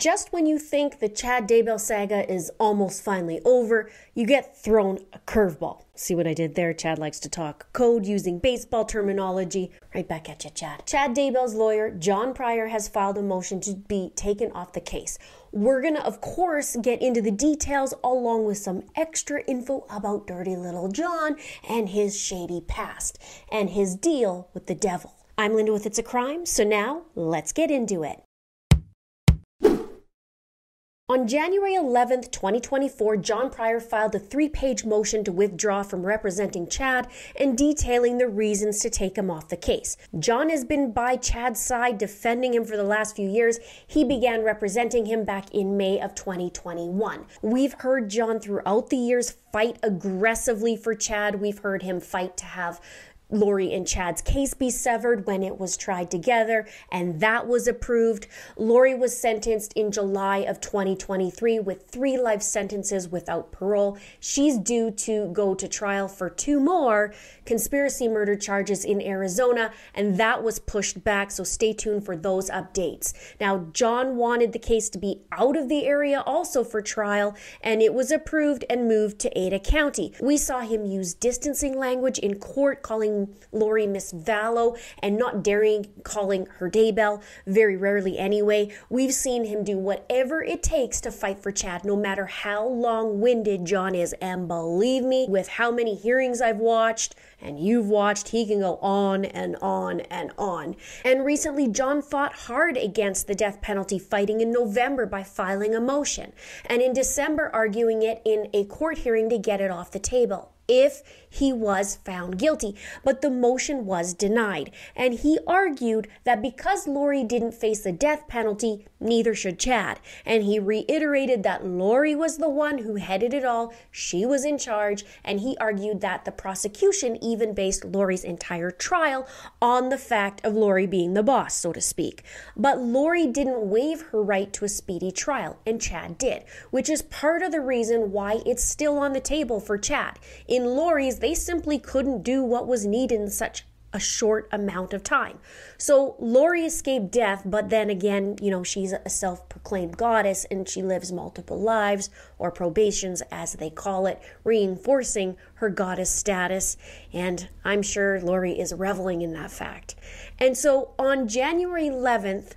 Just when you think the Chad Daybell saga is almost finally over, you get thrown a curveball. See what I did there? Chad likes to talk code using baseball terminology. Right back at you, Chad. Chad Daybell's lawyer, John Prior, has filed a motion to be taken off the case. We're gonna, of course, get into the details along with some extra info about Dirty Little John and his shady past and his deal with the devil. I'm Linda with It's a Crime, so now let's get into it. On January 11, 2024, John Prior filed a three page motion to withdraw from representing Chad and detailing the reasons to take him off the case. John has been by Chad's side defending him for the last few years. He began representing him back in May of 2021. We've heard John throughout the years fight aggressively for Chad. We've heard him fight to have Lori and Chad's case be severed when it was tried together, and that was approved. Lori was sentenced in July of 2023 with three life sentences without parole. She's due to go to trial for two more conspiracy murder charges in Arizona, and that was pushed back, so stay tuned for those updates. Now, John wanted the case to be out of the area also for trial, and it was approved and moved to Ada County. We saw him use distancing language in court, calling Lori Miss Vallow and not daring calling her Daybell, very rarely anyway. We've seen him do whatever it takes to fight for Chad, no matter how long winded John is. And believe me, with how many hearings I've watched, and you've watched, he can go on and on and on. And recently, John fought hard against the death penalty, fighting in November by filing a motion, and in December, arguing it in a court hearing to get it off the table if he was found guilty, but the motion was denied. And he argued that because Lori didn't face the death penalty, neither should Chad. And he reiterated that Lori was the one who headed it all, she was in charge, and he argued that the prosecution even based Lori's entire trial on the fact of Lori being the boss, so to speak. But Lori didn't waive her right to a speedy trial, and Chad did, which is part of the reason why it's still on the table for Chad. In Lori's they simply couldn't do what was needed in such a short amount of time. So Lori escaped death, but then again, you know, she's a self proclaimed goddess and she lives multiple lives, or probations as they call it, reinforcing her goddess status. And I'm sure Lori is reveling in that fact. And so on January 11th,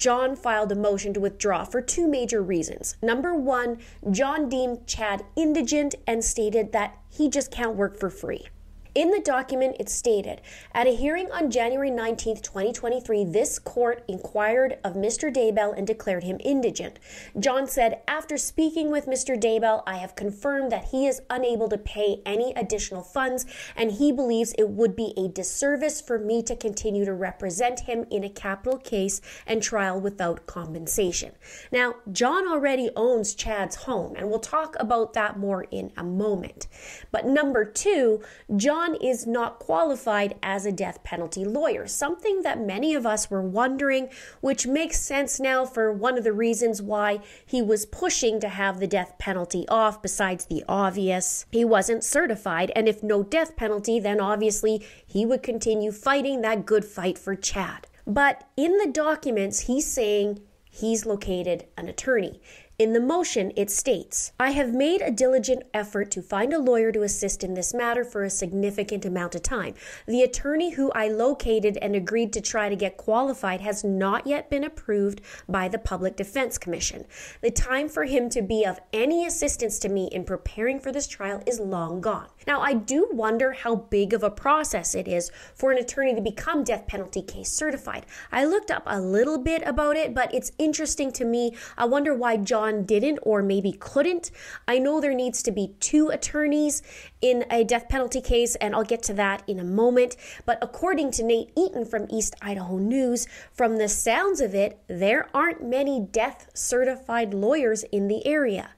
John filed a motion to withdraw for two major reasons. Number one, John deemed Chad indigent and stated that he just can't work for free. In the document, it stated At a hearing on January 19, 2023, this court inquired of Mr. Daybell and declared him indigent. John said, After speaking with Mr. Daybell, I have confirmed that he is unable to pay any additional funds, and he believes it would be a disservice for me to continue to represent him in a capital case and trial without compensation. Now, John already owns Chad's home, and we'll talk about that more in a moment. But number two, John John is not qualified as a death penalty lawyer, something that many of us were wondering, which makes sense now for one of the reasons why he was pushing to have the death penalty off, besides the obvious. He wasn't certified, and if no death penalty, then obviously he would continue fighting that good fight for Chad. But in the documents, he's saying he's located an attorney. In the motion, it states I have made a diligent effort to find a lawyer to assist in this matter for a significant amount of time. The attorney who I located and agreed to try to get qualified has not yet been approved by the Public Defense Commission. The time for him to be of any assistance to me in preparing for this trial is long gone. Now, I do wonder how big of a process it is for an attorney to become death penalty case certified. I looked up a little bit about it, but it's interesting to me. I wonder why John didn't or maybe couldn't. I know there needs to be two attorneys in a death penalty case, and I'll get to that in a moment. But according to Nate Eaton from East Idaho News, from the sounds of it, there aren't many death certified lawyers in the area.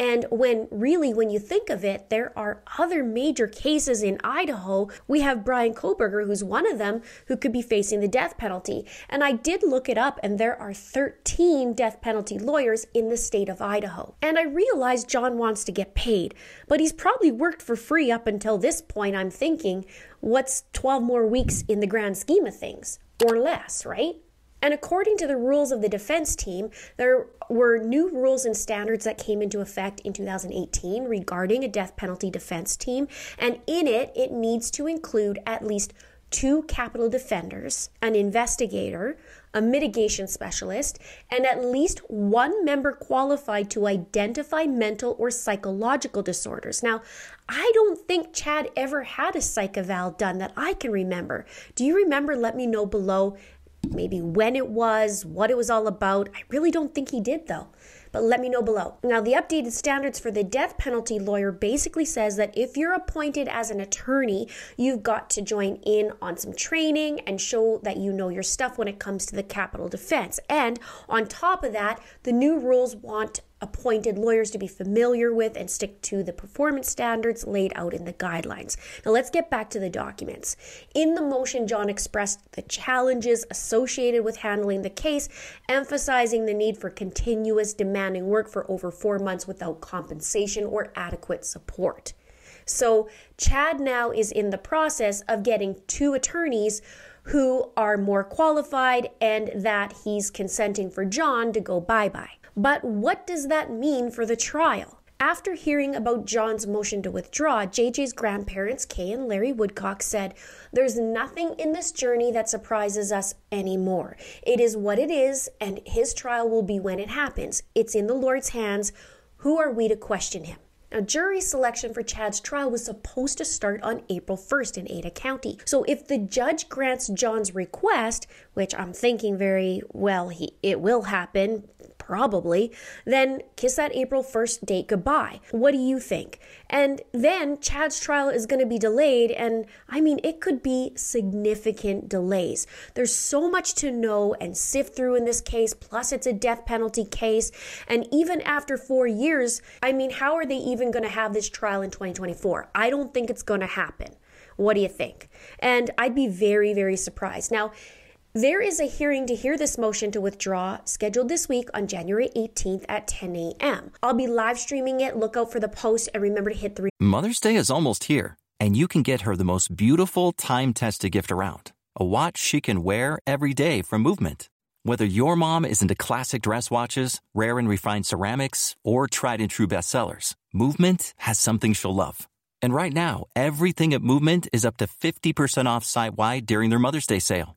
And when really, when you think of it, there are other major cases in Idaho. We have Bryan Kohberger, who's one of them, who could be facing the death penalty. And I did look it up, and there are 13 death penalty lawyers in the state of Idaho. And I realize John wants to get paid, but he's probably worked for free up until this point. I'm thinking, what's 12 more weeks in the grand scheme of things? Or less, right? And according to the rules of the defense team, there were new rules and standards that came into effect in 2018 regarding a death penalty defense team. And in it, it needs to include at least two capital defenders, an investigator, a mitigation specialist, and at least one member qualified to identify mental or psychological disorders. Now, I don't think Chad ever had a psych eval done that I can remember. Do you remember? Let me know below maybe when it was, what it was all about. I really don't think he did, though. But let me know below. Now, the updated standards for the death penalty lawyer basically says that if you're appointed as an attorney, you've got to join in on some training and show that you know your stuff when it comes to the capital defense. And on top of that, the new rules want appointed lawyers to be familiar with and stick to the performance standards laid out in the guidelines. Now, let's get back to the documents. In the motion, John expressed the challenges associated with handling the case, emphasizing the need for continuous demanding work for over four months without compensation or adequate support. So, Chad now is in the process of getting two attorneys who are more qualified and that he's consenting for John to go bye bye. But what does that mean for the trial? After hearing about John's motion to withdraw, JJ's grandparents, Kay and Larry Woodcock, said, There's nothing in this journey that surprises us anymore. It is what it is, and his trial will be when it happens. It's in the Lord's hands. Who are we to question him? Now, jury selection for Chad's trial was supposed to start on April 1st in Ada County. So, if the judge grants John's request, which I'm thinking very well, he, it will happen probably, then kiss that April 1st date goodbye. What do you think? And then Chad's trial is going to be delayed, and I mean, it could be significant delays. There's so much to know and sift through in this case, plus it's a death penalty case. And even after four years, I mean, how are they even going to have this trial in 2024? I don't think it's going to happen. What do you think? And I'd be very, very surprised. Now, there is a hearing to hear this motion to withdraw scheduled this week on January 18th at 10 a.m. I'll be live streaming it. Look out for the post and remember to hit the. Mother's Day is almost here, and you can get her the most beautiful time tested gift around a watch she can wear every day from Movement. Whether your mom is into classic dress watches, rare and refined ceramics, or tried and true bestsellers, Movement has something she'll love. And right now, everything at Movement is up to 50% off site wide during their Mother's Day sale.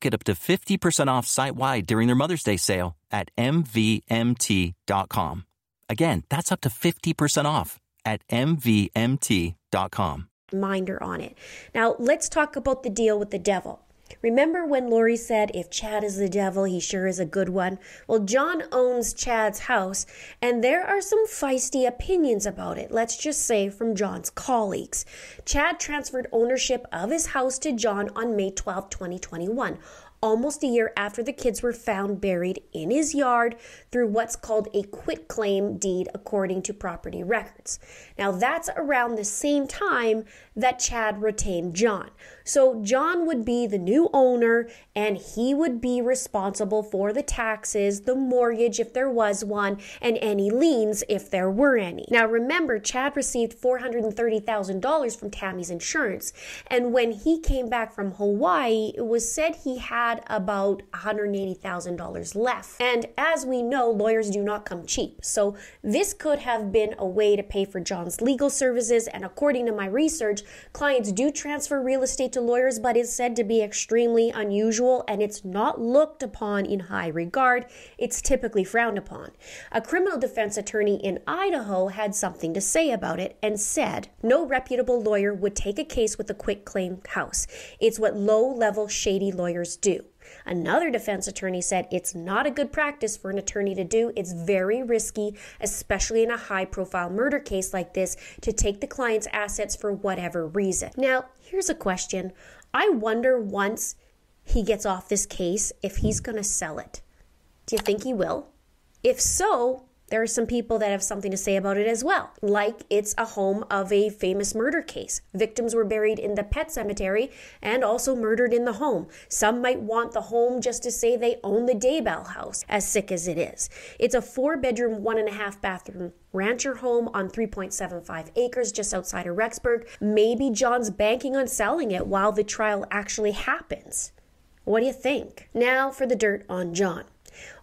get up to 50% off site wide during their Mother's Day sale at MVMT.com. Again, that's up to 50% off at MVMT.com. Minder on it. Now, let's talk about the deal with the devil. Remember when Lori said, if Chad is the devil, he sure is a good one? Well, John owns Chad's house, and there are some feisty opinions about it, let's just say from John's colleagues. Chad transferred ownership of his house to John on May 12, 2021 almost a year after the kids were found buried in his yard through what's called a quitclaim deed according to property records. Now, that's around the same time that Chad retained John. So, John would be the new owner and he would be responsible for the taxes, the mortgage if there was one, and any liens if there were any. Now, remember, Chad received $430,000 from Tammy's insurance, and when he came back from Hawaii, it was said he had had about $180,000 left. And as we know, lawyers do not come cheap. So this could have been a way to pay for John's legal services. And according to my research, clients do transfer real estate to lawyers, but it's said to be extremely unusual and it's not looked upon in high regard. It's typically frowned upon. A criminal defense attorney in Idaho had something to say about it and said no reputable lawyer would take a case with a quitclaim house. It's what low level shady lawyers do. Another defense attorney said it's not a good practice for an attorney to do. It's very risky, especially in a high profile murder case like this, to take the client's assets for whatever reason. Now, here's a question. I wonder once he gets off this case if he's going to sell it. Do you think he will? If so, there are some people that have something to say about it as well. Like it's a home of a famous murder case. Victims were buried in the pet cemetery and also murdered in the home. Some might want the home just to say they own the Daybell house, as sick as it is. It's a four bedroom, one and a half bathroom rancher home on 3.75 acres just outside of Rexburg. Maybe John's banking on selling it while the trial actually happens. What do you think? Now for the dirt on John.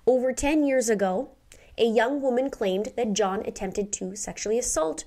Over 10 years ago, a young woman claimed that John attempted to sexually assault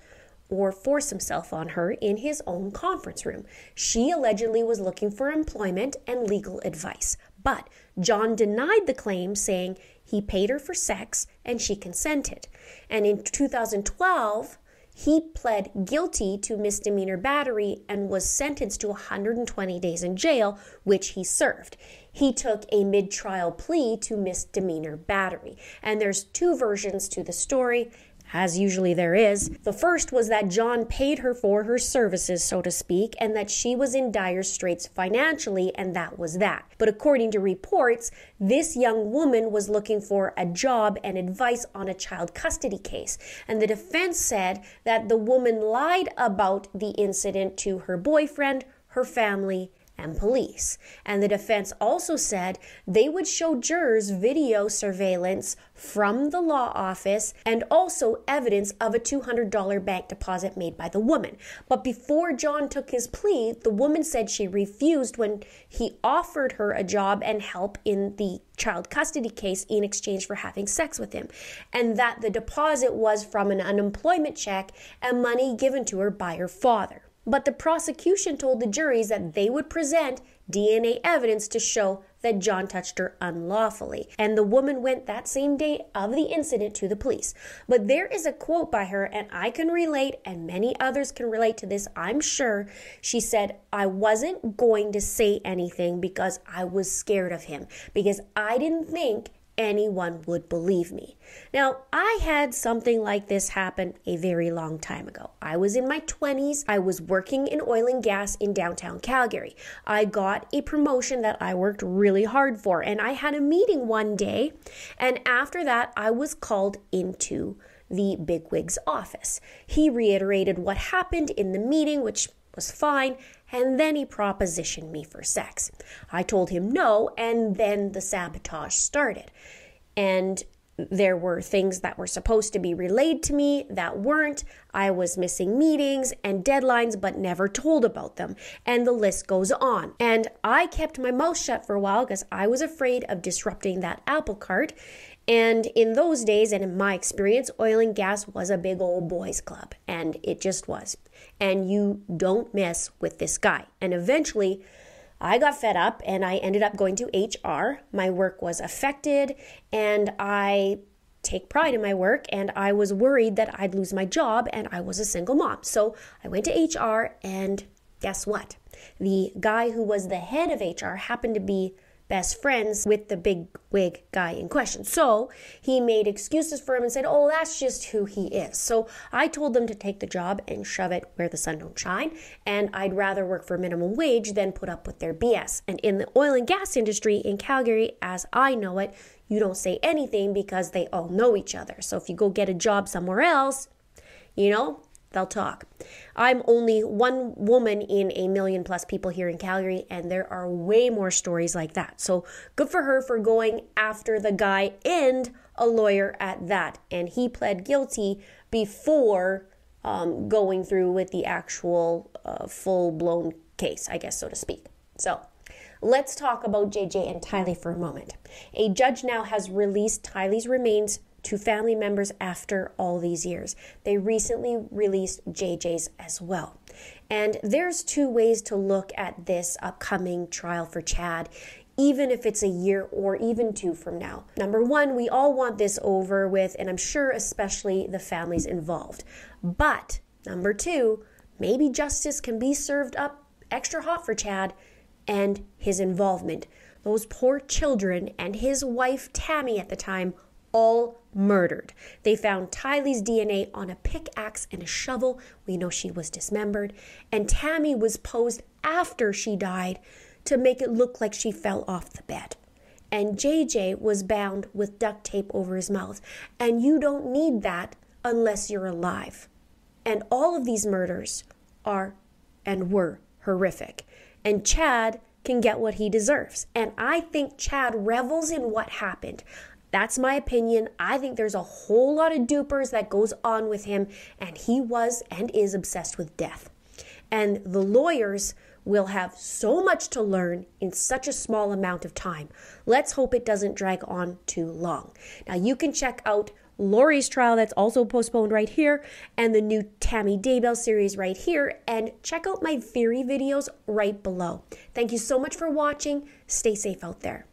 or force himself on her in his own conference room. She allegedly was looking for employment and legal advice, but John denied the claim, saying he paid her for sex and she consented. And in 2012, he pled guilty to misdemeanor battery and was sentenced to 120 days in jail, which he served. He took a mid trial plea to misdemeanor battery. And there's two versions to the story as usually there is. The first was that John paid her for her services, so to speak, and that she was in dire straits financially, and that was that. But according to reports, this young woman was looking for a job and advice on a child custody case. And the defense said that the woman lied about the incident to her boyfriend, her family, and police. And the defense also said they would show jurors video surveillance from the law office and also evidence of a $200 bank deposit made by the woman. But before John took his plea, the woman said she refused when he offered her a job and help in the child custody case in exchange for having sex with him, and that the deposit was from an unemployment check and money given to her by her father. But the prosecution told the juries that they would present DNA evidence to show that John touched her unlawfully. And the woman went that same day of the incident to the police. But there is a quote by her, and I can relate, and many others can relate to this, I'm sure. She said, I wasn't going to say anything because I was scared of him, because I didn't think anyone would believe me. Now, I had something like this happen a very long time ago. I was in my 20s. I was working in oil and gas in downtown Calgary. I got a promotion that I worked really hard for, and I had a meeting one day, and after that, I was called into the bigwig's office. He reiterated what happened in the meeting, which was fine, and then he propositioned me for sex. I told him no, and then the sabotage started. And there were things that were supposed to be relayed to me that weren't. I was missing meetings and deadlines, but never told about them. And the list goes on. And I kept my mouth shut for a while because I was afraid of disrupting that apple cart. And in those days, and in my experience, oil and gas was a big old boys club, and it just was. And you don't mess with this guy. And eventually, I got fed up and I ended up going to HR. My work was affected, and I take pride in my work and I was worried that I'd lose my job and I was a single mom. So I went to HR and guess what? The guy who was the head of HR happened to be best friends with the big wig guy in question. So he made excuses for him and said, Oh, that's just who he is. So I told them to take the job and shove it where the sun don't shine. And I'd rather work for minimum wage than put up with their BS. And in the oil and gas industry in Calgary, as I know it, you don't say anything because they all know each other. So if you go get a job somewhere else, you know, they'll talk. I'm only one woman in a million plus people here in Calgary, and there are way more stories like that. So good for her for going after the guy and a lawyer at that. And he pled guilty before um, going through with the actual uh, full blown case, I guess, so to speak. So, let's talk about JJ and Tylee for a moment. A judge now has released Tylee's remains to family members after all these years. They recently released JJ's as well. And there's two ways to look at this upcoming trial for Chad even if it's a year or even two from now. Number one, we all want this over with, and I'm sure especially the families involved. But number two, maybe justice can be served up extra hot for Chad and his involvement. Those poor children and his wife Tammy at the time all murdered. They found Tylee's DNA on a pickaxe and a shovel. We know she was dismembered. And Tammy was posed after she died to make it look like she fell off the bed. and JJ was bound with duct tape over his mouth. And you don't need that unless you're alive. And all of these murders are and were horrific. And Chad can get what he deserves. And I think Chad revels in what happened. That's my opinion. I think there's a whole lot of dupers that goes on with him, and he was and is obsessed with death. And the lawyers will have so much to learn in such a small amount of time. Let's hope it doesn't drag on too long. Now, you can check out Lori's trial that's also postponed right here, and the new Tammy Daybell series right here, and check out my theory videos right below. Thank you so much for watching. Stay safe out there.